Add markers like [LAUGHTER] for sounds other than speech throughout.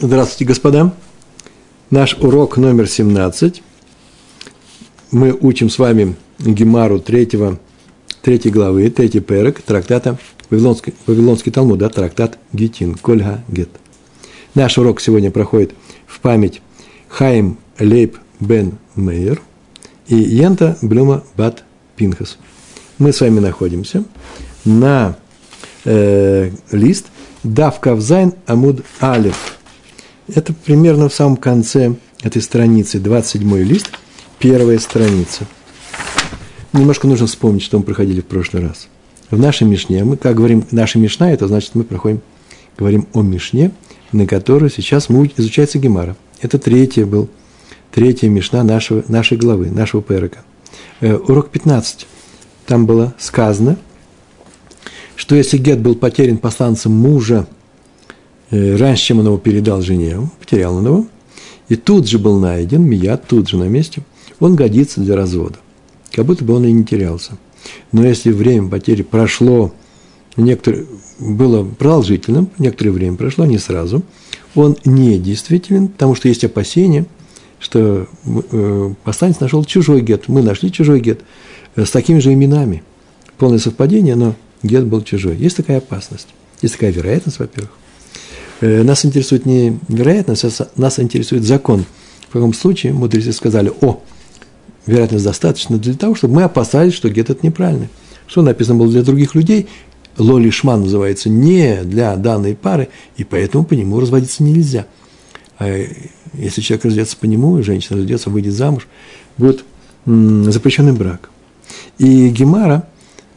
Здравствуйте, господа. Наш урок номер 17. Мы учим с вами Гемару третьего, третьей главы, третий перек, трактата Вавилонский, Вавилонский Талмуд, да, трактат Гетин, Кольга Гет. Наш урок сегодня проходит в память Хаим Лейб Бен Мейер и Янта Блюма Бат Пинхас. Мы с вами находимся на э, лист Дав Кавзайн Амуд Алиф – это примерно в самом конце этой страницы, 27 лист, первая страница. Немножко нужно вспомнить, что мы проходили в прошлый раз. В нашей Мишне, мы, как говорим, наша Мишна, это значит, мы проходим, говорим о Мишне, на которой сейчас изучается Гемара. Это третья был, третья Мишна нашего, нашей главы, нашего перека. Э, урок 15. Там было сказано, что если Гет был потерян посланцем мужа – раньше, чем он его передал жене, потерял он его, и тут же был найден, Мият, тут же на месте, он годится для развода. Как будто бы он и не терялся. Но если время потери прошло, некоторое, было продолжительным, некоторое время прошло, не сразу, он не действителен, потому что есть опасения, что э, посланец нашел чужой гет, мы нашли чужой гет э, с такими же именами. Полное совпадение, но гет был чужой. Есть такая опасность, есть такая вероятность, во-первых. Э, нас интересует не вероятность, а нас интересует закон. В каком случае мудрецы сказали, о, вероятность достаточно для того, чтобы мы опасались, что где-то это неправильно. Что написано было для других людей, лоли шман называется, не для данной пары, и поэтому по нему разводиться нельзя. А если человек разведется по нему, женщина разведется, выйдет замуж, будет запрещенный брак. И Гемара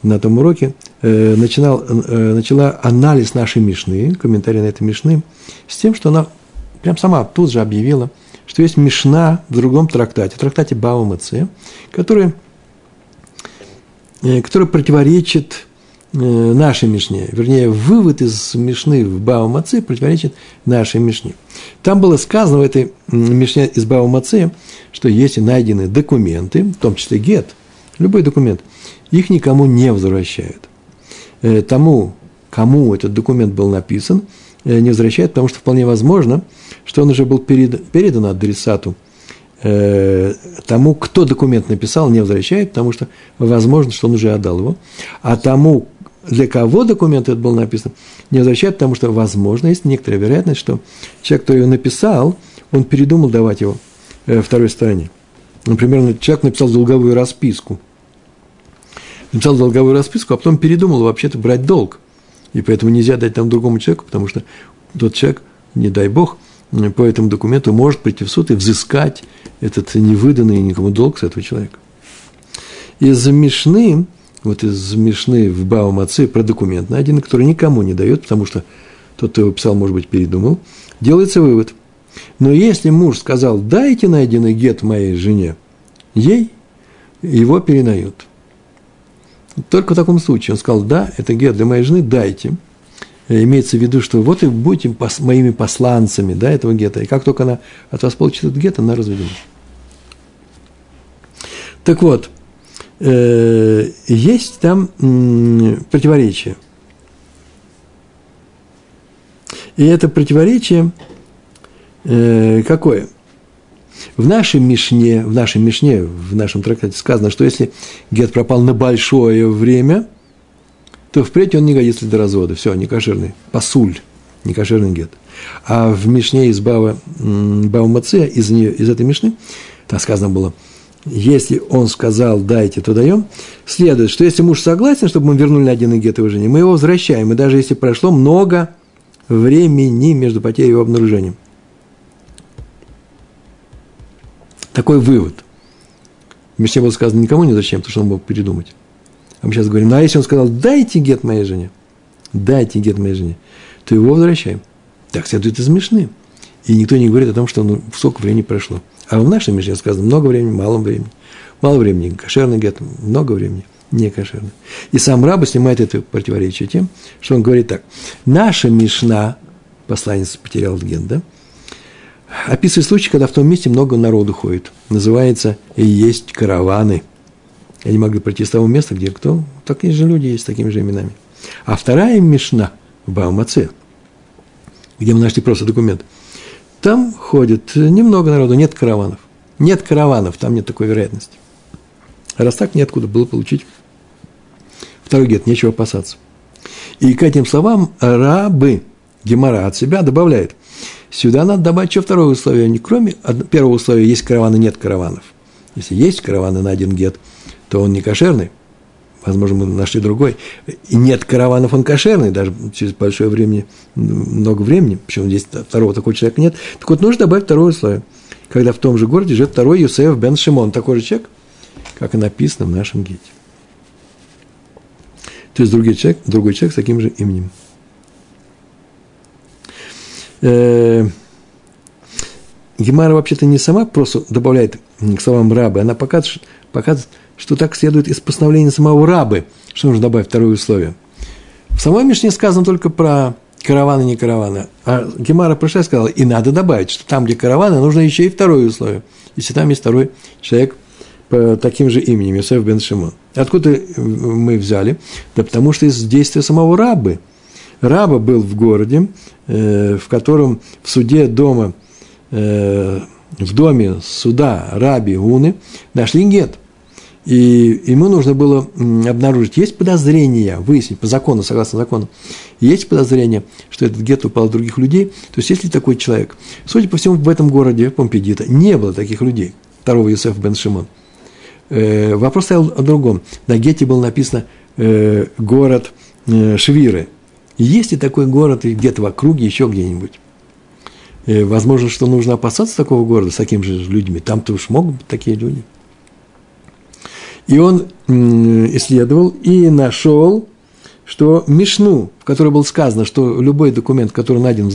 на том уроке Э, начинал, э, начала анализ нашей Мишны, комментарий на этой Мишны, с тем, что она прям сама тут же объявила, что есть Мишна в другом трактате, трактате Бава Маце, который, э, который противоречит нашей Мишне, вернее, вывод из Мишны в Бава Маце противоречит нашей Мишне. Там было сказано в этой Мишне из Бава Маце, что если найдены документы, в том числе гет, любой документ, их никому не возвращают. Э, тому, кому этот документ был написан, э, не возвращает, потому что вполне возможно, что он уже был передан адресату э, тому, кто документ написал, не возвращает, потому что возможно, что он уже отдал его, а тому, для кого документ этот был написан, не возвращает, потому что, возможно, есть некоторая вероятность, что человек, кто его написал, он передумал давать его второй стороне. Например, человек написал долговую расписку – написал долговую расписку, а потом передумал вообще-то брать долг. И поэтому нельзя дать там другому человеку, потому что тот человек, не дай бог, по этому документу может прийти в суд и взыскать этот невыданный никому долг с этого человека. Из Мишны, вот из Мишны в Баумаце про документ найденный, который никому не дает, потому что тот, кто его писал, может быть, передумал, делается вывод. Но если муж сказал, дайте найденный гет моей жене, ей его передают – только в таком случае он сказал, да, это гет для моей жены, дайте. Э, имеется в виду, что вот и будете пос, моими посланцами да, этого гета. И как только она от вас получит этот гет, она разведена. Так вот, э, есть там э, противоречие. И это противоречие э, какое? В нашей Мишне, в нашей Мишне, в нашем трактате сказано, что если гет пропал на большое время, то впредь он не годится для развода. Все, не кошерный. Пасуль, не кошерный гет. А в Мишне из Бава, Бава Мацея, из, нее, из этой Мишны, там сказано было, если он сказал «дайте», то даем, следует, что если муж согласен, чтобы мы вернули один гет его жене, мы его возвращаем, и даже если прошло много времени между потерей и его обнаружением. Такой вывод. Мишне было сказано никому не зачем, потому что он мог передумать. А мы сейчас говорим, ну а если он сказал, дайте гет моей жене, дайте гет моей жене, то его возвращаем. Так следует из Мишны. И никто не говорит о том, что ну, сколько времени прошло. А в нашей Мишне сказано много времени, мало времени. Мало времени, кошерный гет, много времени, не кошерный. И сам Раба снимает это противоречие тем, что он говорит так. Наша Мишна, посланец потерял ген, да, описывает случай, когда в том месте много народу ходит. Называется «И есть караваны». Они могли пройти с того места, где кто? Такие же люди есть с такими же именами. А вторая Мишна в Баумаце, где мы нашли просто документ, там ходит немного народу, нет караванов. Нет караванов, там нет такой вероятности. А раз так, неоткуда было получить второй гет, нечего опасаться. И к этим словам рабы Гемора от себя добавляет. Сюда надо добавить еще второе условие. Не кроме первого условия, есть караваны, нет караванов. Если есть караваны на один гет, то он не кошерный. Возможно, мы нашли другой. И нет караванов, он кошерный, даже через большое время, много времени, причем здесь второго такого человека нет. Так вот, нужно добавить второе условие. Когда в том же городе живет второй Юсеф бен Шимон, такой же человек, как и написано в нашем гете. То есть другой человек, другой человек с таким же именем. Э, Гемара вообще-то не сама просто добавляет к словам рабы, она показывает, показывает, что так следует из постановления самого рабы, что нужно добавить второе условие. В самой Мишне сказано только про караваны, не караваны. А Гемара пришла и сказала, и надо добавить, что там, где караваны, нужно еще и второе условие. Если там есть второй человек по таким же именем, Йосеф бен Шимон. Откуда мы взяли? Да потому что из действия самого рабы. Раба был в городе, э, в котором в суде дома, э, в доме суда раби Уны нашли гет. И ему нужно было обнаружить, есть подозрения, выяснить по закону, согласно закону, есть подозрение, что этот гет упал от других людей, то есть есть ли такой человек. Судя по всему, в этом городе, Помпедита, не было таких людей, второго Юсефа бен Шимон. Э, вопрос стоял о другом. На гете было написано город Швиры. Есть ли такой город где-то в округе, еще где-нибудь? Э, возможно, что нужно опасаться такого города с такими же людьми. Там-то уж могут быть такие люди. И он исследовал и нашел, что Мишну, в которой было сказано, что любой документ, который найден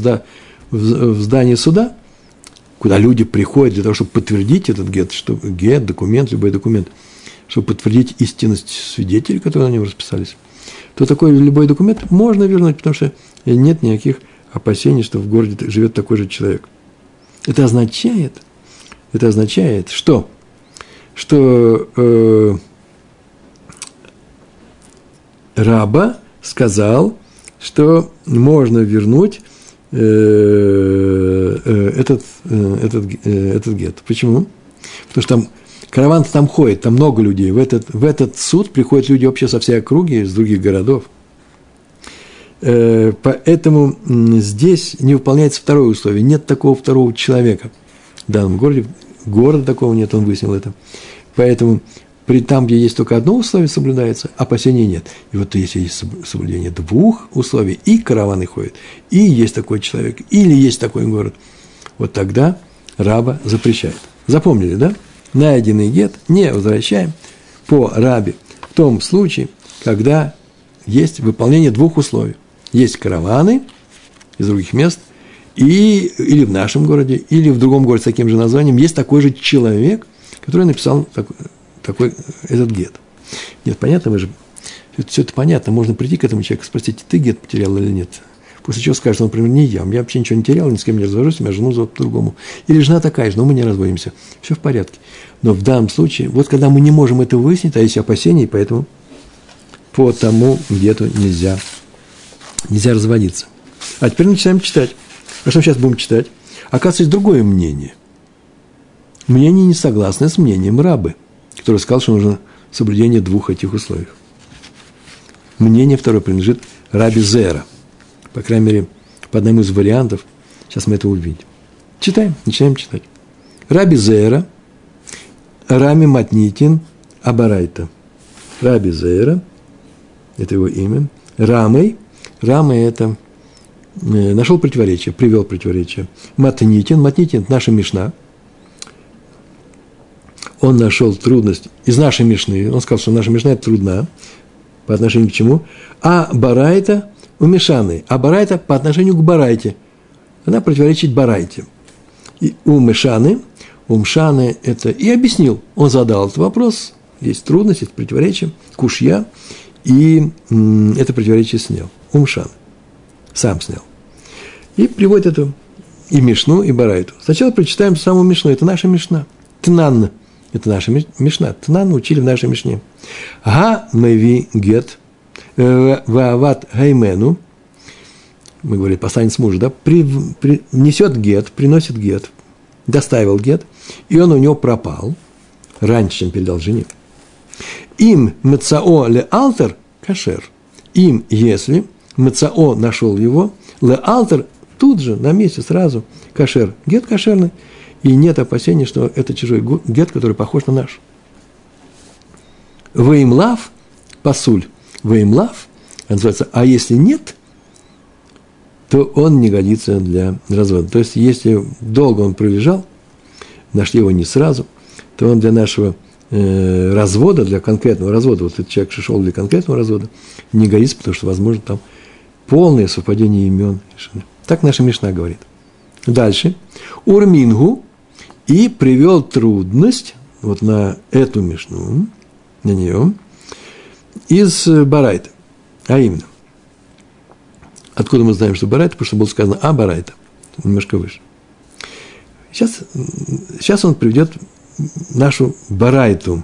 в здании суда, куда люди приходят для того, чтобы подтвердить этот гет, что гет, документ, любой документ, чтобы подтвердить истинность свидетелей, которые на нем расписались, то такой любой документ можно вернуть, потому что нет никаких опасений, что в городе живет такой же человек. Это означает, это означает, что что э, раба сказал, что можно вернуть э, э, этот, э, этот, э, этот гет. Почему? Потому что там караван там ходит, там много людей. В этот, в этот суд приходят люди вообще со всей округи, из других городов. Э, поэтому здесь не выполняется второе условие. Нет такого второго человека в данном городе. Города такого нет, он выяснил это. Поэтому при, там, где есть только одно условие, соблюдается, опасений нет. И вот если есть соблюдение двух условий, и караваны ходят, и есть такой человек, или есть такой город, вот тогда раба запрещает. Запомнили, да? Найденный гет не возвращаем по рабе в том случае, когда есть выполнение двух условий. Есть караваны из других мест, и, или в нашем городе, или в другом городе с таким же названием, есть такой же человек, который написал такой, такой этот гет. Нет, понятно, вы же, все это понятно, можно прийти к этому человеку спросить, ты гет потерял или нет. После чего скажет, например, не я, я вообще ничего не терял, ни с кем не развожусь, меня жену зовут по-другому. Или жена такая же, но мы не разводимся. Все в порядке. Но в данном случае, вот когда мы не можем это выяснить, а есть опасения, и поэтому по тому гету нельзя, нельзя разводиться. А теперь начинаем читать. А что сейчас будем читать? Оказывается, другое мнение. Мнение не согласное с мнением рабы, который сказал, что нужно соблюдение двух этих условий. Мнение второе принадлежит раби Зера. По крайней мере, по одному из вариантов. Сейчас мы это увидим. Читаем, начинаем читать. Раби Зера, Рами Матнитин, Абарайта. Раби Зера, это его имя. Рамой, Рамой это Э, нашел противоречие, привел противоречие. Матнитин, Матнитин – наша Мишна. Он нашел трудность из нашей Мишны. Он сказал, что наша Мишна – это трудна. По отношению к чему? А Барайта у Мишаны. А Барайта по отношению к Барайте. Она противоречит Барайте. И у Мишаны, это и объяснил. Он задал этот вопрос. Есть трудность, есть противоречие, кушья. И это противоречие снял. У сам снял. И приводит эту и Мишну, и Барайту. Сначала прочитаем саму Мишну. Это наша Мишна. Тнан. Это наша Мишна. Тнан учили в нашей Мишне. Га мэви гет ваават гаймену. мы говорим, посланец мужа, да, при, при, несет гет, приносит гет, доставил гет, и он у него пропал раньше, чем передал жене. Им мецао ле алтер кашер. Им, если мецао нашел его, ле алтер тут же, на месте, сразу, кашер. Гет кошерный, и нет опасения, что это чужой гет, который похож на наш. Ваимлав, пасуль, ваимлав, называется, а если нет, то он не годится для развода. То есть, если долго он пролежал, нашли его не сразу, то он для нашего э, развода, для конкретного развода, вот этот человек шел для конкретного развода, не годится, потому что, возможно, там полное совпадение имен. Так наша Мишна говорит. Дальше. Урмингу и привел трудность вот на эту Мишну, на нее, из Барайта. А именно, Откуда мы знаем, что Барайта? Потому что было сказано «а Барайта», немножко выше. Сейчас, сейчас он приведет нашу Барайту.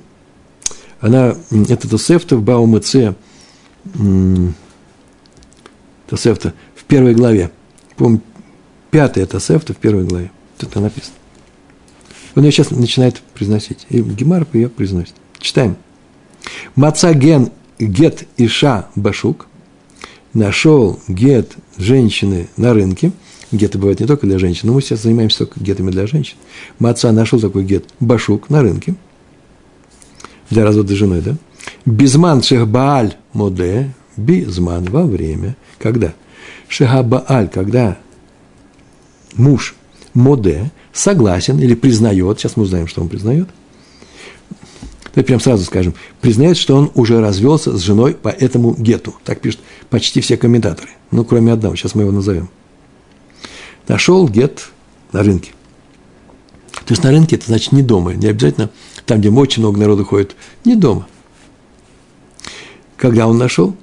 Она, это Тосефта в Баумыце, Тосефта в первой главе. Помню, пятая Тосефта в первой главе. Это написано. Он ее сейчас начинает произносить. И Гемар ее произносит. Читаем. Мацаген гет иша башук – нашел гет женщины на рынке, геты бывают не только для женщин, но мы сейчас занимаемся только гетами для женщин. Маца нашел такой гет башук на рынке для развода с женой, да? Безман шехбааль моде, безман во время, когда? Шехабааль, когда муж моде согласен или признает, сейчас мы узнаем, что он признает – Давайте прям сразу скажем, признает, что он уже развелся с женой по этому гету. Так пишут почти все комментаторы. Ну, кроме одного, сейчас мы его назовем. Нашел гет на рынке. То есть на рынке это значит не дома, не обязательно там, где очень много народу ходит, не дома. Когда он нашел?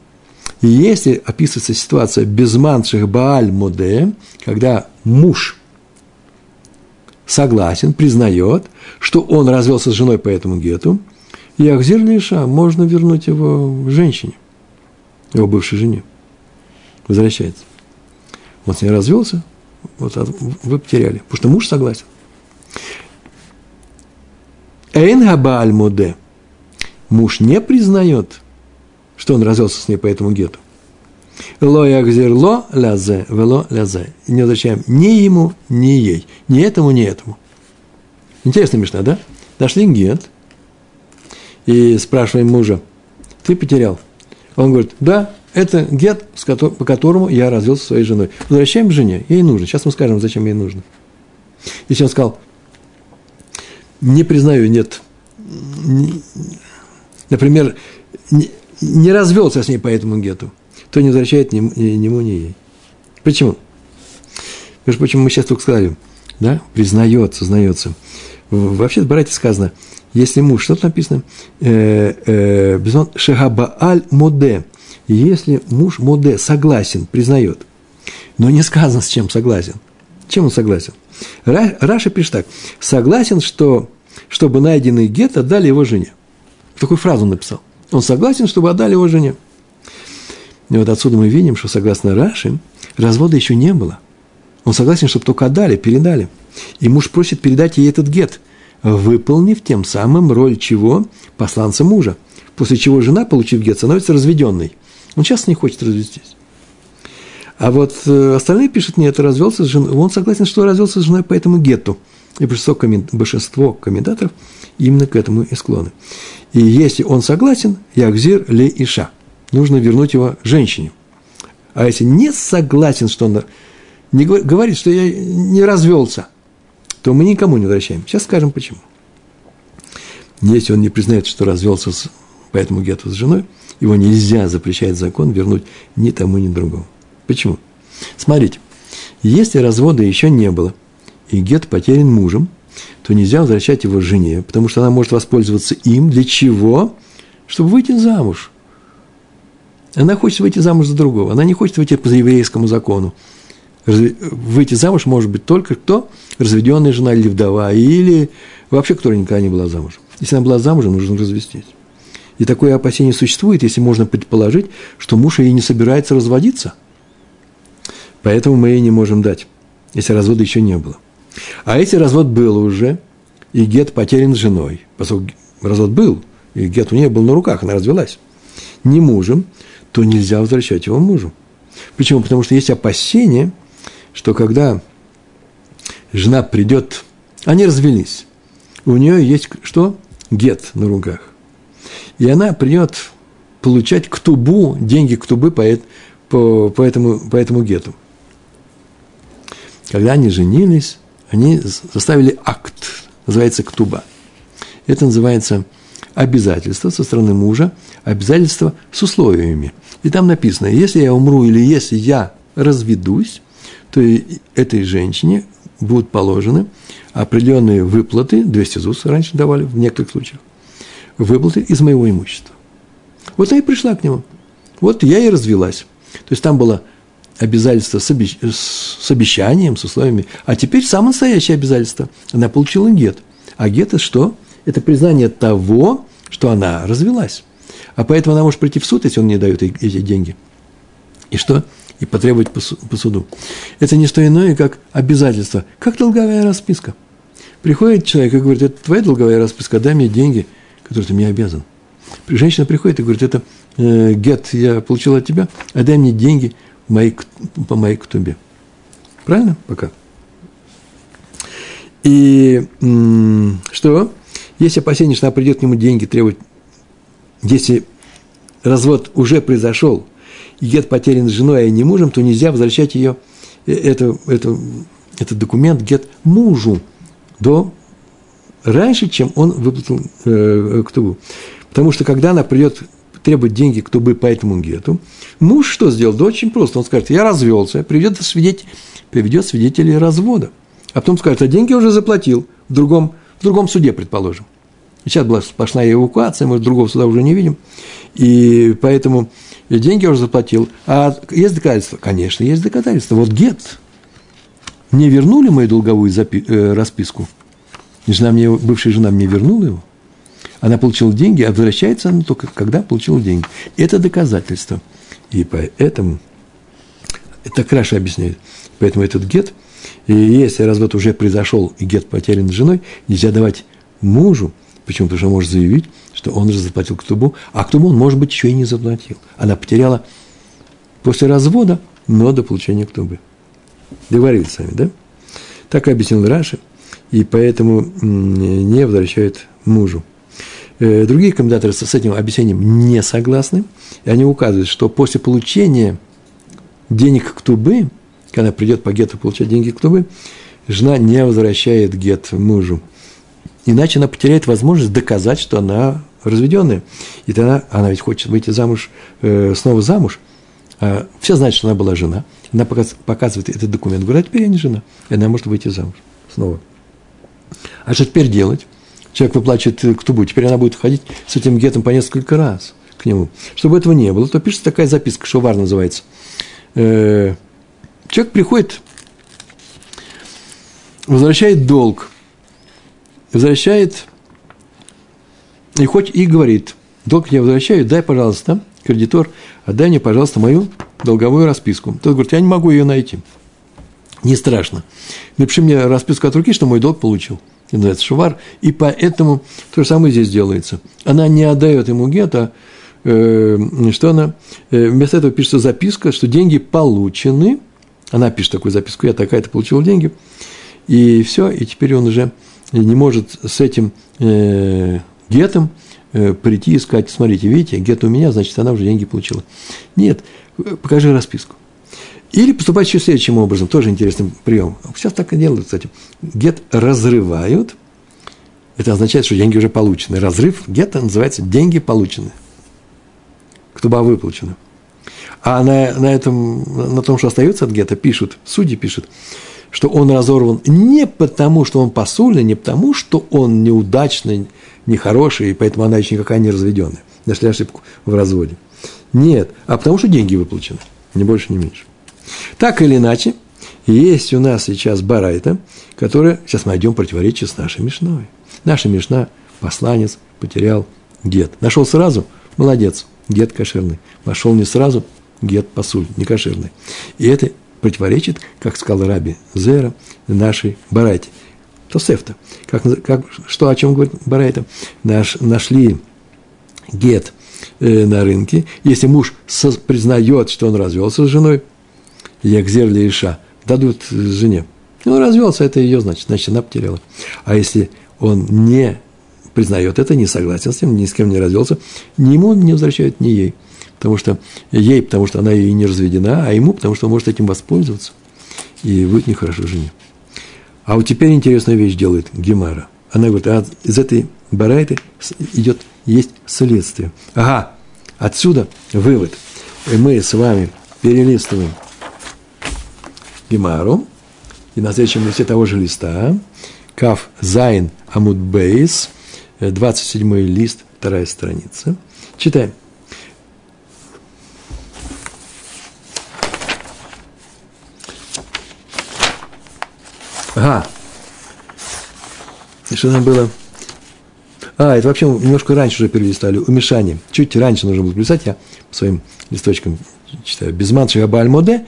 И если описывается ситуация безманших Бааль Моде, когда муж согласен, признает, что он развелся с женой по этому гету, и Ахзир Лиша, можно вернуть его женщине, его бывшей жене. Возвращается. Он с ней развелся, вот вы потеряли, потому что муж согласен. Эйн Габааль. Муж не признает, что он развелся с ней по этому гету. Ло ягзир ло лязе, вело лязе. Не возвращаем ни ему, ни ей. Ни этому, ни этому. Интересно, Мишна, да? Нашли гет – и спрашиваем мужа, ты потерял? Он говорит, да, это гет, по которому я развелся со своей женой. Возвращаем жене, ей нужно. Сейчас мы скажем, зачем ей нужно. Если он сказал, не признаю, нет, например, не, развелся с ней по этому гету, то не возвращает ни, ему, ни ей. Почему? Между прочим, мы сейчас только сказали, да, признает, сознается. Вообще, братья, сказано – если муж, что тут написано? Э, э, Шехабааль моде. Если муж моде согласен, признает, но не сказано, с чем согласен. Чем он согласен? Раша пишет так. Согласен, что, чтобы найденный гет отдали его жене. Такую фразу он написал. Он согласен, чтобы отдали его жене. И вот отсюда мы видим, что согласно Раши, развода еще не было. Он согласен, чтобы только отдали, передали. И муж просит передать ей этот гет – выполнив тем самым роль чего? Посланца мужа. После чего жена, получив гет, становится разведенной. Он сейчас не хочет развестись. А вот э, остальные пишут, нет, развелся с женой. Он согласен, что развелся с женой по этому гетту. И большинство, коммент, комментаторов именно к этому и склонны. И если он согласен, ягзир ли иша. Нужно вернуть его женщине. А если не согласен, что он не говорит, что я не развелся – то мы никому не возвращаем. Сейчас скажем почему. Если он не признает, что развелся с, по этому гету с женой, его нельзя, запрещает закон, вернуть ни тому, ни другому. Почему? Смотрите, если развода еще не было, и гет потерян мужем, то нельзя возвращать его жене, потому что она может воспользоваться им. Для чего? Чтобы выйти замуж. Она хочет выйти замуж за другого. Она не хочет выйти по еврейскому закону выйти замуж может быть только кто? Разведенная жена или вдова, или вообще, которая никогда не была замужем. Если она была замужем, нужно развестись. И такое опасение существует, если можно предположить, что муж ей не собирается разводиться. Поэтому мы ей не можем дать, если развода еще не было. А если развод был уже, и Гет потерян женой, поскольку развод был, и Гет у нее был на руках, она развелась, не мужем, то нельзя возвращать его мужу. Почему? Потому что есть опасение, что когда жена придет, они развелись, у нее есть что? Гет на руках. И она придет получать ктубу, деньги ктубы по, по, по, этому, по этому гету. Когда они женились, они заставили акт, называется ктуба. Это называется обязательство со стороны мужа, обязательство с условиями. И там написано, если я умру или если я разведусь, то этой женщине будут положены определенные выплаты, 200 ЗУС раньше давали в некоторых случаях, выплаты из моего имущества. Вот она и пришла к нему. Вот я и развелась. То есть там было обязательство с, обещ... с обещанием, с условиями. А теперь самое настоящее обязательство. Она получила гет. А гет – это что? Это признание того, что она развелась. А поэтому она может прийти в суд, если он не дает эти деньги. И что? И потребовать по суду. Это не что иное, как обязательство. Как долговая расписка. Приходит человек и говорит, это твоя долговая расписка, дай мне деньги, которые ты мне обязан. Женщина приходит и говорит, это э, гет я получил от тебя, а дай мне деньги моей, по моей ктубе. Правильно? Пока. И что? Есть опасение, что она придет к нему деньги требовать. Если развод уже произошел, и гет потерян женой, а не мужем, то нельзя возвращать ее, э, это, это, этот документ, гет мужу до раньше, чем он выплатил э, ктубу. Потому что когда она придет требовать деньги, кто бы по этому гету, муж что сделал? Да очень просто. Он скажет, я развелся, приведет, свидетель, приведет свидетелей развода. А потом скажет, а деньги уже заплатил в другом, в другом суде, предположим. Сейчас была сплошная эвакуация, мы другого суда уже не видим. И поэтому деньги уже заплатил. А есть доказательства? Конечно, есть доказательства. Вот гет. Мне вернули мою долговую запи- э, расписку. Жена мне, бывшая жена мне вернула его. Она получила деньги, а возвращается она только когда получила деньги. Это доказательство. И поэтому, это Краша объясняет, поэтому этот гет, и если развод уже произошел, и гет потерян женой, нельзя давать мужу, почему? Потому что он может заявить, что он уже заплатил ктубу, а ктубу он, может быть, еще и не заплатил. Она потеряла после развода, но до получения ктубы. Договорились с вами, да? Так объяснил Раши, и поэтому не возвращают мужу. Э, другие комментаторы с этим объяснением не согласны, и они указывают, что после получения денег к тубы, когда придет по гету получать деньги к тубы, жена не возвращает гет мужу. Иначе она потеряет возможность доказать, что она разведенная. И тогда она ведь хочет выйти замуж, э, снова замуж. А все знают, что она была жена. Она показывает этот документ, говорит, а теперь я не жена. И она может выйти замуж снова. А что теперь делать? человек выплачивает э, ктубу, теперь она будет ходить с этим гетом по несколько раз к нему. Чтобы этого не было, то пишется такая записка, шовар называется. Э, человек приходит, возвращает долг, возвращает и хоть и говорит, долг я возвращаю, дай, пожалуйста, кредитор, отдай мне, пожалуйста, мою долговую расписку. Тот говорит, я не могу ее найти. Не страшно. Напиши мне расписку от руки, что мой долг получил это называется шувар, и поэтому то же самое здесь делается. Она не отдает ему гетто, э, что она, э, вместо этого пишется записка, что деньги получены, она пишет такую записку, я такая-то получил деньги, и все, и теперь он уже не может с этим э, гетом э, прийти и сказать, смотрите, видите, гет у меня, значит, она уже деньги получила. Нет, покажи расписку. Или поступать еще следующим образом, тоже интересный прием. Сейчас так и делают, кстати. Гет разрывают, это означает, что деньги уже получены. Разрыв гетто называется деньги получены. Ктуба выплачена. А на, на, этом, на том, что остается от гетто, пишут, судьи пишут, что он разорван не потому, что он посульный, не потому, что он неудачный, нехороший, и поэтому она еще никакая не разведенная. Нашли ошибку в разводе. Нет, а потому что деньги выплачены. Ни больше, ни меньше. Так или иначе, есть у нас сейчас барайта, которая, сейчас найдем противоречие с нашей Мишной. Наша Мишна, посланец, потерял гет. Нашел сразу, молодец, гет кошерный. Пошел не сразу, гет посуль, не кошерный. И это противоречит, как сказал Раби Зера, нашей Барайте. Тосефта. Как, как, что, о чем говорит Барайта? Наш, нашли гет э, на рынке. Если муж со, признает, что он развелся с женой, Ягзер или Иша, дадут жене. Он развелся, это ее, значит, значит, она потеряла. А если он не признает это, не согласен с ним, ни с кем не развелся, ни ему не возвращают, ни ей. Потому что ей, потому что она и не разведена, а ему, потому что он может этим воспользоваться. И будет нехорошо жене. А вот теперь интересная вещь делает Гемара. Она говорит, а из этой барайты идет, есть следствие. Ага, отсюда вывод. И мы с вами перелистываем Гемару, и на следующем листе того же листа, Кав Зайн Амуд Бейс, 27 лист, вторая страница. Читаем. Ага. И что там было? А, это вообще немножко раньше уже перелистали. Умешание. Чуть раньше нужно было писать. Я своим листочкам читаю. Безман шагабаль моде.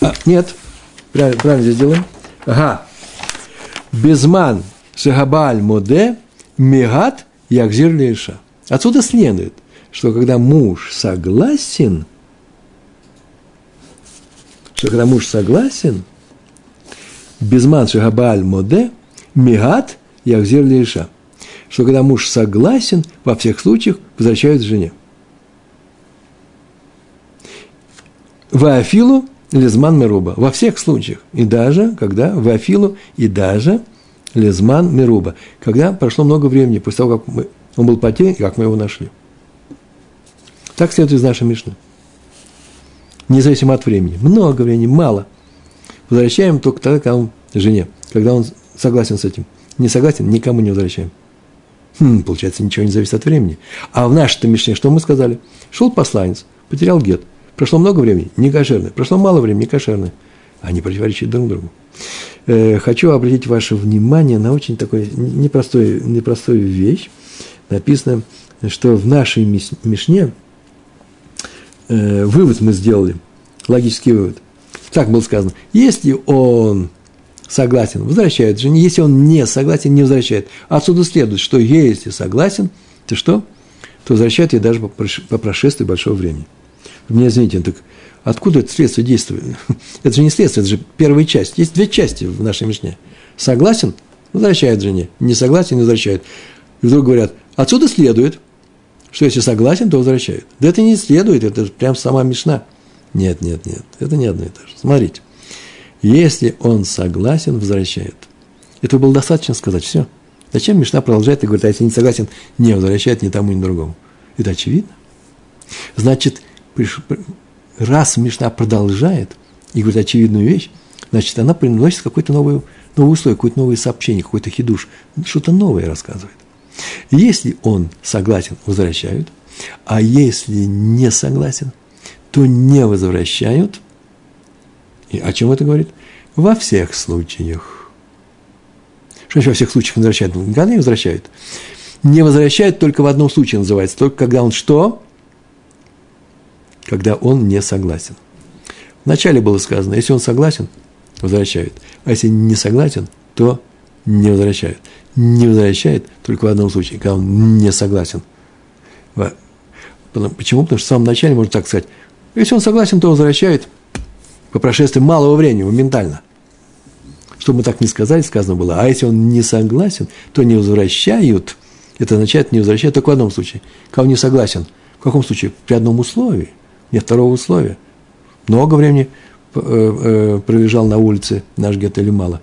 А, нет. Правильно, правильно здесь делаем. Ага. Безман шагабаль моде мегат якзир леша. Отсюда следует, что когда муж согласен, что когда муж согласен – Безман шагабаль моде, мигат яхзир лиша. Что когда муж согласен, во всех случаях возвращают жене. Вафилу лезман меруба. Во всех случаях. И даже, когда вафилу, и даже лезман меруба. Когда прошло много времени после того, как мы, он был потерян, как мы его нашли. Так следует из нашей Мишны. Независимо от времени. Много времени, мало – Возвращаем только тогда, когда он жене, когда он согласен с этим. Не согласен, никому не возвращаем. Хм, получается, ничего не зависит от времени. А в нашей-то Мишне что мы сказали? Шел посланец, потерял гет. Прошло много времени, не кошерное. Прошло мало времени, не кошерное. Они противоречат друг другу. Э, хочу обратить ваше внимание на очень такой непростой, непростую вещь. Написано, что в нашей Мишне э, вывод мы сделали, логический вывод – так было сказано. Если он согласен, возвращает жене. Если он не согласен, не возвращает. Отсюда следует, что если согласен, то что? То возвращает ее даже по прошествии большого времени. Меня извините, так откуда это следствие действует? [LAUGHS] Это же не следствие, это же первая часть. Есть две части в нашей Мишне. Согласен – возвращает жене. Не согласен – не возвращает. И вдруг говорят, отсюда следует, что если согласен, то возвращает. Да это не следует, это прям сама Мишна – нет, нет, нет, это не одно и то же. Смотрите, если он согласен, возвращает. Этого было достаточно сказать, все. Зачем Мишна продолжает и говорит, а если не согласен, не возвращает ни тому, ни другому. Это очевидно. Значит, раз Мишна продолжает и говорит очевидную вещь, значит, она приносит какое-то новое, новое условие, какое-то новое сообщение, какой-то хидуш, что-то новое рассказывает. Если он согласен, возвращают, а если не согласен, то не возвращают. И о чем это говорит? Во всех случаях. Что значит во всех случаях возвращают? Ну, никогда не возвращают. Не возвращают только в одном случае называется. Только когда он что? Когда он не согласен. Вначале было сказано, если он согласен, возвращают. А если не согласен, то не возвращают. Не возвращает только в одном случае, когда он не согласен. Почему? Потому что в самом начале можно так сказать, если он согласен, то возвращает по прошествии малого времени, моментально. Чтобы мы так не сказали, сказано было. А если он не согласен, то не возвращают. Это означает, не возвращают только в одном случае. Когда не согласен. В каком случае? При одном условии. Нет второго условия. Много времени э, э, пролежал на улице наш гет или мало.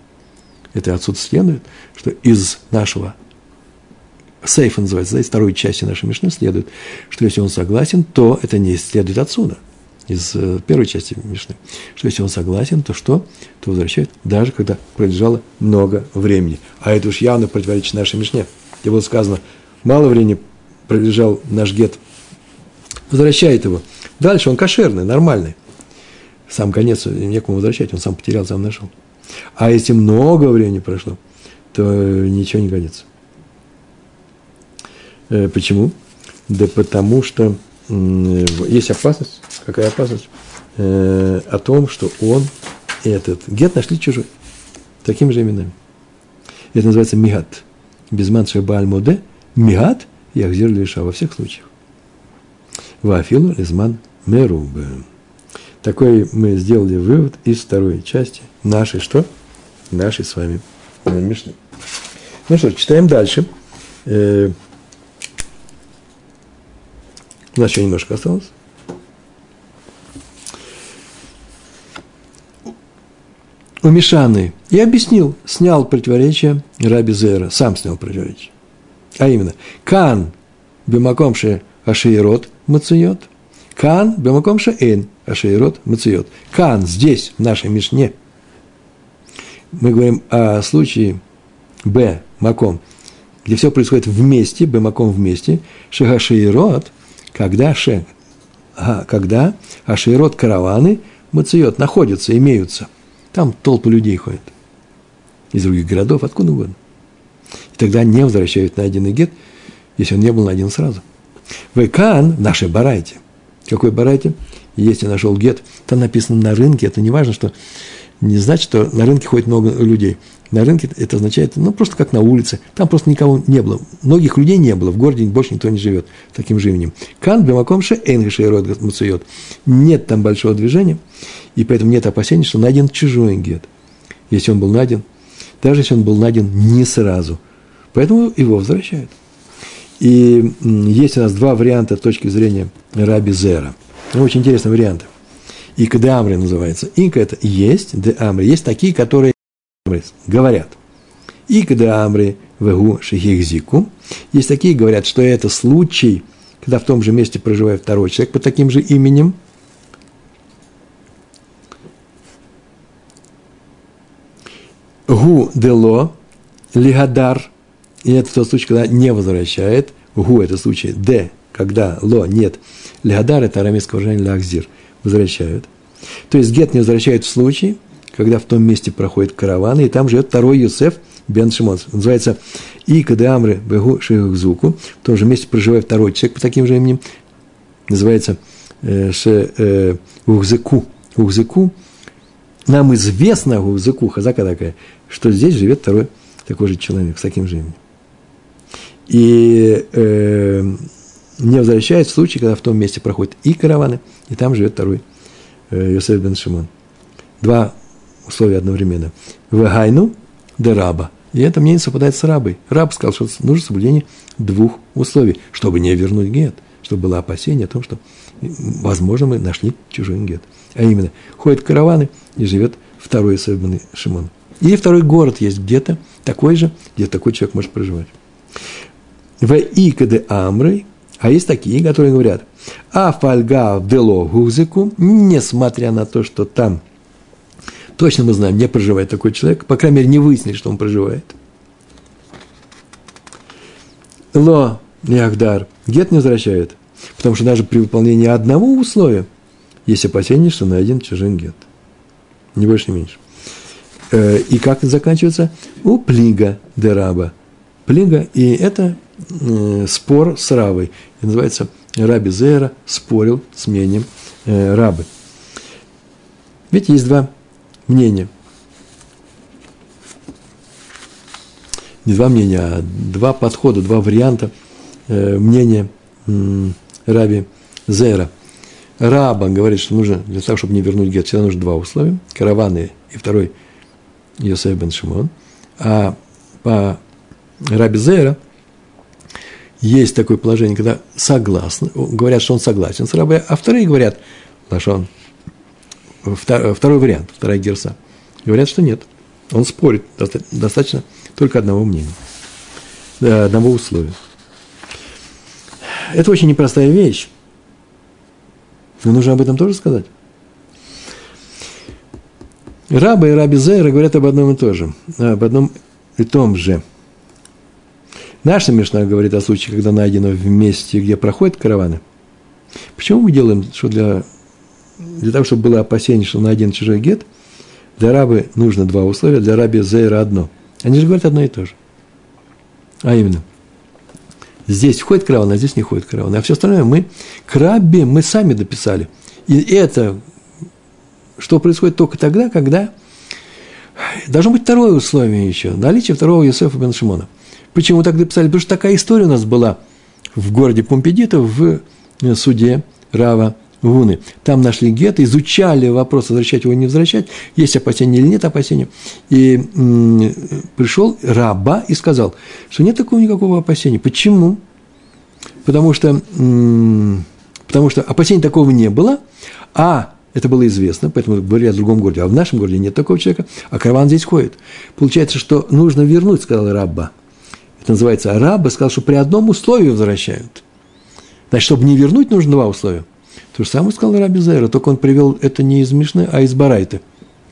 Это отсюда следует, что из нашего сейфа называется, да, из второй части нашей Мишны следует, что если он согласен, то это не следует отсюда – из э, первой части Мишны, что если он согласен, то что? То возвращают, даже когда пролежало много времени. А это уж явно противоречит нашей Мишне. Где было сказано, мало времени пролежал наш гет, возвращает его. Дальше он кошерный, нормальный. Сам конец некому возвращать, он сам потерял, сам нашел. А если много времени прошло, то ничего не годится. Э, почему? Да потому что есть опасность. Какая опасность? э, о том, что он, этот гет нашли чужой. Такими же именами. Это называется мигат. Безман шабаль моде. Мигат и ахзир лиша во всех случаях. Вафилу лизман мерубе. Такой мы сделали вывод из второй части нашей что? Нашей с вами Мишны. Ну что, читаем дальше. У нас еще немножко осталось. у Мишаны и объяснил, снял противоречие Раби Зера, сам снял противоречие. А именно, Кан бемакомше ашейрот мациот, Кан бемакомше эн ашейрот мациот. Кан здесь, в нашей Мишне. Мы говорим о случае Б, Маком, где все происходит вместе, Б, Маком вместе, Шехашейрот, когда Ше, а, когда Ашейрот караваны мациот находятся, имеются. Там толпы людей ходят. Из других городов, откуда угодно. И тогда не возвращают найденный гет, если он не был найден сразу. Векан в нашей барайте. Какой барайте? Если нашел гет, там написано на рынке, это не важно, что не значит, что на рынке ходит много людей. На рынке это означает, ну, просто как на улице. Там просто никого не было. Многих людей не было. В городе больше никто не живет таким же именем. Кан бемакомше энгши род муцует. Нет там большого движения, и поэтому нет опасений, что найден чужой гет. Если он был найден, даже если он был найден не сразу. Поэтому его возвращают. И есть у нас два варианта точки зрения Раби Зера. Очень интересные варианты. Де Амри называется. Ика – это есть, де. Есть такие, которые говорят. Ика де Амри вегу шихихзику. Есть такие, говорят, что это случай, когда в том же месте проживает второй человек под таким же именем. Гу дело лигадар. И это тот случай, когда не возвращает. Гу – это случай. Д – когда ло нет. Лигадар – это арамейское выражение лахзир – возвращают. То есть гет не возвращают в случае, когда в том месте проходит караван, и там живет второй Юсеф бен Шимон. Называется Амры Бегу Шехзуку. В том же месте проживает второй человек по таким же именем. Называется э, Ше, э, Ухзеку. Нам известно Ухзеку, хазака такая, что здесь живет второй такой же человек с таким же именем. И э, не возвращает в случае, когда в том месте проходят и караваны, и там живет второй э, Йосеф бен Шимон. Два условия одновременно. Вегайну де раба. И это мне не совпадает с рабой. Раб сказал, что нужно соблюдение двух условий, чтобы не вернуть гет, чтобы было опасение о том, что, возможно, мы нашли чужой гет. А именно, ходят караваны и живет второй бен Шимон. Или второй город есть где-то, такой же, где такой человек может проживать. В Икаде Амрой, а есть такие, которые говорят, а фольга в дело гузику, несмотря на то, что там точно мы знаем, не проживает такой человек, по крайней мере, не выяснили, что он проживает. Ло Яхдар гет не возвращает, потому что даже при выполнении одного условия есть опасение, что найден чужой гет. Не больше, не меньше. Э, и как это заканчивается? У плига дераба. Плига, и это э, спор с Равой. И называется Раби Зера спорил с мнением э, Рабы. Ведь есть два мнения. Не два мнения, а два подхода, два варианта э, мнения э, Раби Зера. Раба говорит, что нужно, для того, чтобы не вернуть гет, всегда нужно два условия. Караваны и второй Йосеф бен Шимон. А по Раби Зера есть такое положение, когда согласны, говорят, что он согласен с рабой, а вторые говорят, Лашон, второй вариант, вторая герса, говорят, что нет. Он спорит, достаточно только одного мнения, одного условия. Это очень непростая вещь. Но нужно об этом тоже сказать. Рабы и раби Зейра говорят об одном и том же, об одном и том же – Наша Мишна говорит о случае, когда найдено в месте, где проходят караваны. Почему мы делаем, что для, для того, чтобы было опасение, что найден чужой гет, для рабы нужно два условия, для раби Зейра одно. Они же говорят одно и то же. А именно, здесь входит караван, а здесь не входит караван. А все остальное мы к рабе мы сами дописали. И это что происходит только тогда, когда должно быть второе условие еще, наличие второго Юсефа бен Шимона. Почему так написали? Потому что такая история у нас была в городе Помпедита в суде Рава Вуны. Там нашли гет, изучали вопрос, возвращать его или не возвращать, есть опасения или нет опасения. И пришел раба и сказал, что нет такого никакого опасения. Почему? Потому что, потому что опасений такого не было, а это было известно, поэтому говорили о другом городе. А в нашем городе нет такого человека, а караван здесь ходит. Получается, что нужно вернуть, сказал Рабба. Это называется Рабба, сказал, что при одном условии возвращают. Значит, чтобы не вернуть, нужно два условия. То же самое сказал Раби Зера, только он привел это не из Мишны, а из Барайта.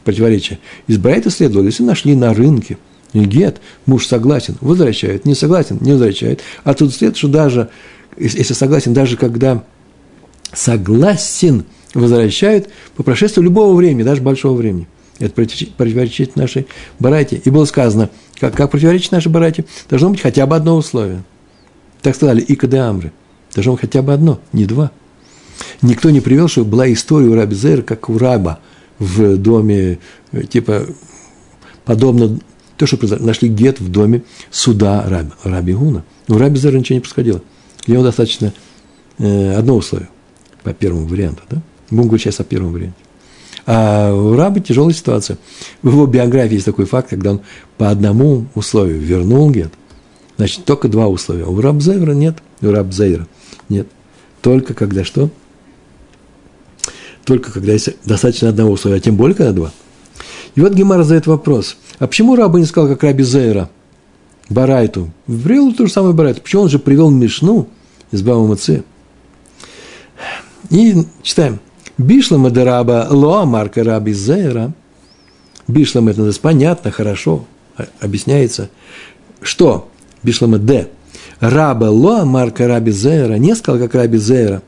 Противоречие. Из Барайта следовало, если нашли на рынке гет, муж согласен, возвращает, не согласен, не возвращает. А тут следует, что даже, если согласен, даже когда согласен, возвращают по прошествии любого времени, даже большого времени. Это противоречит нашей барайте. И было сказано, как, как противоречит нашей барайте, должно быть хотя бы одно условие. Так сказали и де Амры. Должно быть хотя бы одно, не два. Никто не привел, чтобы была история у Раби Зера, как у раба в доме, э, типа, подобно то, что нашли гет в доме суда раби, раби Гуна. У Раби Зера ничего не происходило. Для него достаточно э, одно условие по первому варианту, да? Будем говорить сейчас о первом варианте. А у раба тяжелая ситуация. В его биографии есть такой факт, когда он по одному условию вернул гет. Значит, только два условия. У Рабзейра нет, у Рабзейра нет. Только когда что? Только когда есть достаточно одного условия, а тем более, когда два. И вот Гемара задает вопрос. А почему раба не сказал, как Раби Зейра, Барайту? Привел ту же самую Барайту. Почему он же привел Мишну из Бава Маци? И читаем. Бишлама дераба лоа марка раби зейра. Бишлам это понятно, хорошо, объясняется. Что? Бишлама де. Раба лоа марка раби зейра. Не сказал, как раби зейра.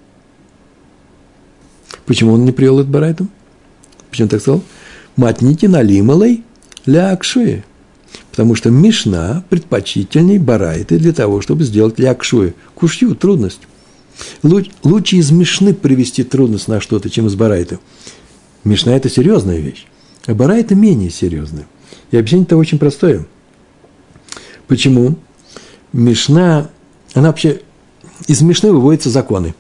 Почему он не привел это барайтом? Почему так сказал? Матнити налималой лякшуи. Потому что Мишна предпочтительней барайты для того, чтобы сделать лякшуи. Кушью трудность. Лучше из Мишны привести трудность на что-то, чем из Барайта. Мишна – это серьезная вещь, а Барайта менее серьезная. И объяснение-то очень простое. Почему? Мишна, она вообще, из Мишны выводятся законы.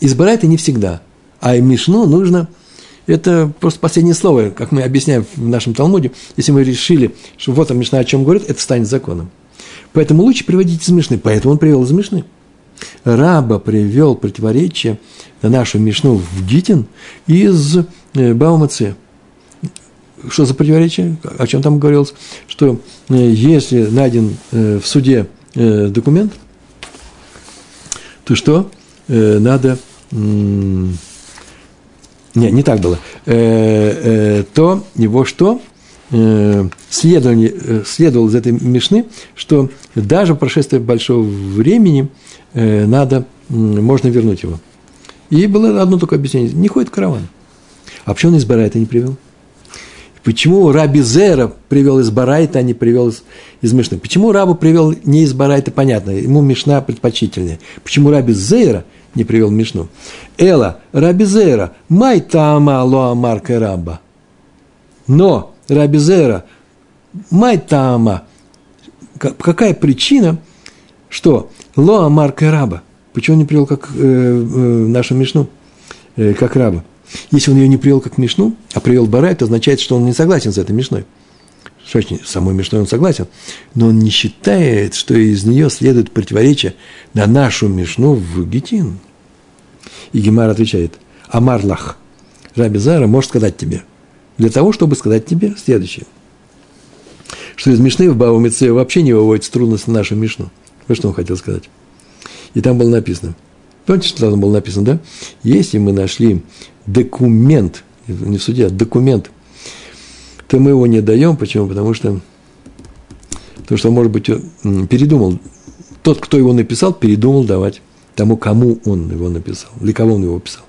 Из Барайта не всегда, а Мишну нужно – это просто последнее слово, как мы объясняем в нашем Талмуде. Если мы решили, что вот там Мишна о чем говорит, это станет законом. Поэтому лучше приводить из Мишны. Поэтому он привел из Мишны. Раба привел противоречие на нашу Мишну в Гитин из э, Баумаце. Что за противоречие? О чем там говорилось? Что э, если найден э, в суде документ, то что? Надо... Не, не так было. То его что? Следовало, следовало из этой Мишны, что даже по прошествии большого времени – Э, надо, можно вернуть его. И было одно только объяснение. Не ходит караван. А почему он из Барайта не привел? Почему Раби Зера привел из Барайта, а не привел из, из Мишны? Почему Рабу привел не из Барайта, понятно, ему Мишна предпочтительнее. Почему Раби Зера не привел Мишну? Эла, Раби Зера, май тама лоа марка раба. Но Раби Зера, май тама, какая причина, что Лоа Марка раба. Почему он не привел как э, э, нашу Мишну, э, как раба? Если он ее не привел как Мишну, а привел Барай, то означает, что он не согласен с этой Мишной. Что самой Мишной он согласен, но он не считает, что из нее следует противоречие на нашу Мишну в Гетин. И Гемар отвечает, Амарлах, Раби Зара может сказать тебе, для того, чтобы сказать тебе следующее, что из Мишны в Баву вообще не выводится трудность на нашу Мишну – вот что он хотел сказать. И там было написано. Помните, что там было написано, да? Если мы нашли документ, не судья, документ, то мы его не даем. Почему? Потому что, потому что, может быть, передумал. Тот, кто его написал, передумал давать тому, кому он его написал, для кого он его писал.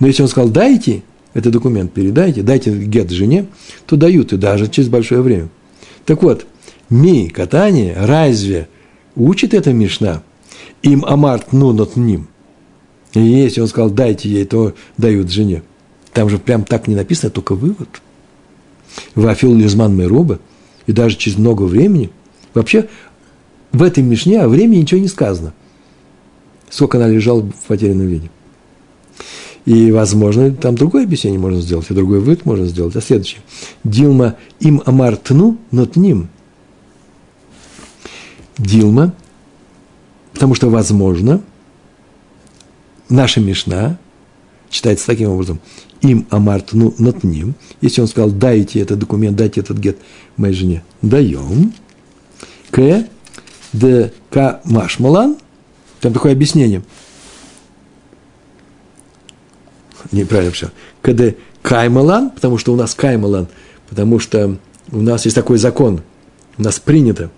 Но если он сказал, дайте этот документ, передайте, дайте гет жене, то дают, и даже через большое время. Так вот, ми, катание, разве Учит эта Мишна. Им амарт ну над ним. И если он сказал, дайте ей, то дают жене. Там же прям так не написано, только вывод. Вафил Лизман Меруба, и даже через много времени. Вообще, в этой Мишне о времени ничего не сказано. Сколько она лежала в потерянном виде. И, возможно, там другое объяснение можно сделать, и другой вывод можно сделать. А следующее. Дилма им амар тну, но тним. Дилма, потому что, возможно, наша Мишна читается таким образом. Им амар тну, но тним. Если он сказал, дайте этот документ, дайте этот гет моей жене, даем. К, д, к, машмалан. Там такое объяснение – неправильно все. КД Каймалан, потому что у нас Каймалан, потому что у нас есть такой закон, у нас принято,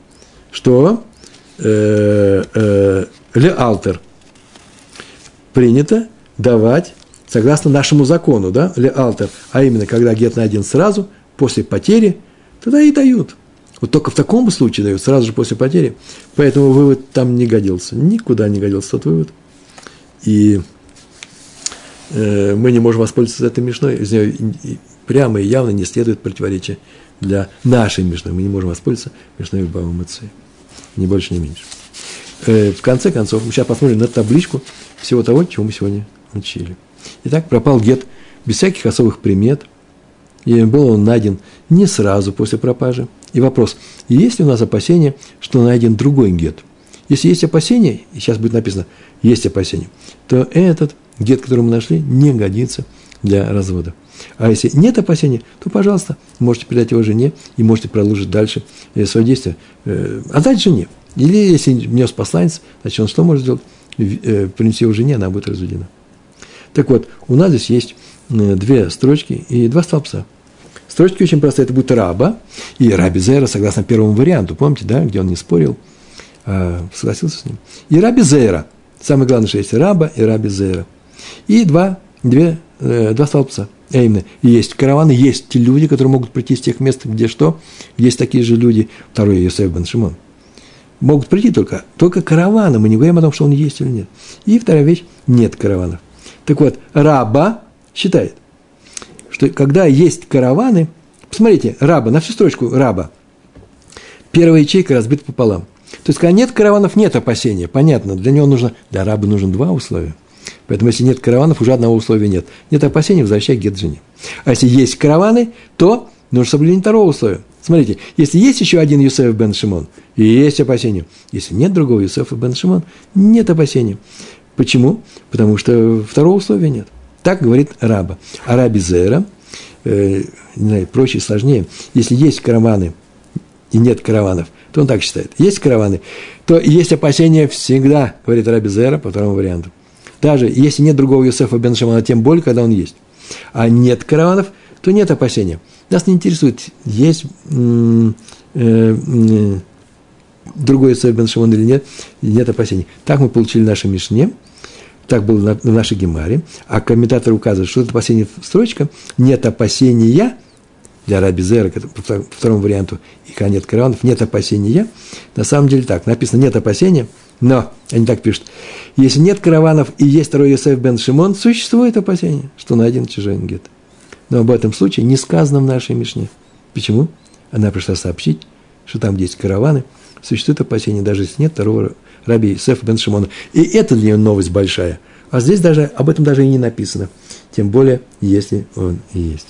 что э, э, ле алтер принято давать согласно нашему закону, да, ле алтер, а именно, когда гет найден сразу, после потери, тогда и дают. Вот только в таком случае дают, сразу же после потери. Поэтому вывод там не годился. Никуда не годился тот вывод. И Э, мы не можем воспользоваться этой мишной, из нее прямо и явно не следует противоречие для нашей мишной. Мы не можем воспользоваться мишной Бава Мацея. Ни больше, ни меньше. Э, в конце концов, мы сейчас посмотрим на табличку всего того, чего мы сегодня учили. Итак, пропал гет без всяких особых примет. И был он найден не сразу после пропажи. И вопрос, есть ли у нас опасение, что найден другой гет? Если есть опасения, и сейчас будет написано, есть опасения, то этот гет, который мы нашли, не годится для развода. А если нет опасения, то, пожалуйста, можете передать его жене и можете продолжить дальше э, свое действие. Э, отдать жене. Или если внес посланец, значит, он что может сделать? Э, принести его жене, она будет разведена. Так вот, у нас здесь есть две строчки и два столбца. Строчки очень простые. Это будет раба и раби Зера, согласно первому варианту. Помните, да, где он не спорил, а согласился с ним. И раби Зера. Самое главное, что есть раба и раби Зера. И два, две, э, два столбца. А именно, есть караваны, есть люди, которые могут прийти из тех мест, где что, есть такие же люди, второй Йосеф бен Шимон. Могут прийти только, только караваны, мы не говорим о том, что он есть или нет. И вторая вещь, нет караванов. Так вот, раба считает, что когда есть караваны, посмотрите, раба, на всю строчку раба, первая ячейка разбита пополам. То есть, когда нет караванов, нет опасения. Понятно, для него нужно, для раба нужно два условия. Поэтому, если нет караванов, уже одного условия нет. Нет опасений, возвращай гет жене. А если есть караваны, то нужно соблюдение второго условия. Смотрите, если есть еще один Юсеф бен Шимон, есть опасения. Если нет другого Юсефа бен Шимон, нет опасений. Почему? Потому что второго условия нет. Так говорит раба. А раби Зера, э, не знаю, проще сложнее, если есть караваны и нет караванов, то он так считает. Есть караваны, то есть опасения всегда, говорит раби Зера по второму варианту. Даже если нет другого Юсефа бен Шимона, тем более, когда он есть. А нет караванов, то нет опасения. Нас не интересует, есть э, э, другой Юсеф бен Шимон или нет, нет опасений. Так мы получили наши Мишне, так было в нашей Гемаре, а комментатор указывает, что это опасение строчка, нет опасения для Раби Зера, по второму варианту, и нет караванов, нет опасения. На самом деле так, написано нет опасения – но, они так пишут, если нет караванов и есть второй Йосеф бен Шимон, существует опасение, что найден чужой гет. Но об этом случае не сказано в нашей Мишне. Почему? Она пришла сообщить, что там, есть караваны, существует опасение, даже если нет второго раби Йосефа бен Шимона. И это для нее новость большая. А здесь даже об этом даже и не написано. Тем более, если он есть.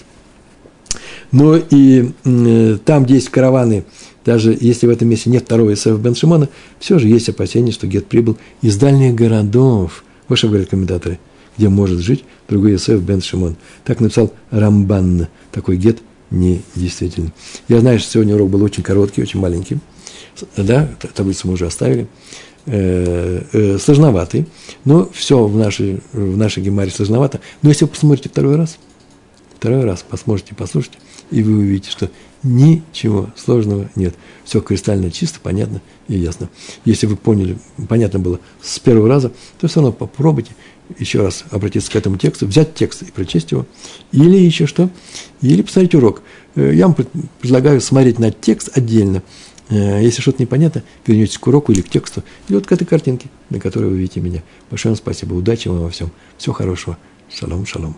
Но и э, там, где есть караваны, даже если в этом месте нет второго Исаева бен Шимона, все же есть опасение, что Гет прибыл из дальних городов. Вот что говорят комментаторы, где может жить другой Исаев бен Шимон. Так написал Рамбан. Такой Гет не действительно. Я знаю, что сегодня урок был очень короткий, очень маленький. Да, таблицу мы уже оставили. Э, э, сложноватый, но все в нашей, в нашей гемаре сложновато. Но если вы посмотрите второй раз, второй раз посмотрите, послушайте, и вы увидите, что Ничего сложного нет. Все кристально чисто, понятно и ясно. Если вы поняли, понятно было с первого раза, то все равно попробуйте еще раз обратиться к этому тексту, взять текст и прочесть его. Или еще что? Или посмотреть урок. Э, я вам предлагаю смотреть на текст отдельно. Э, если что-то непонятно, вернетесь к уроку или к тексту, или вот к этой картинке, на которой вы видите меня. Большое вам спасибо, удачи вам во всем. Всего хорошего. Шалом, шалом.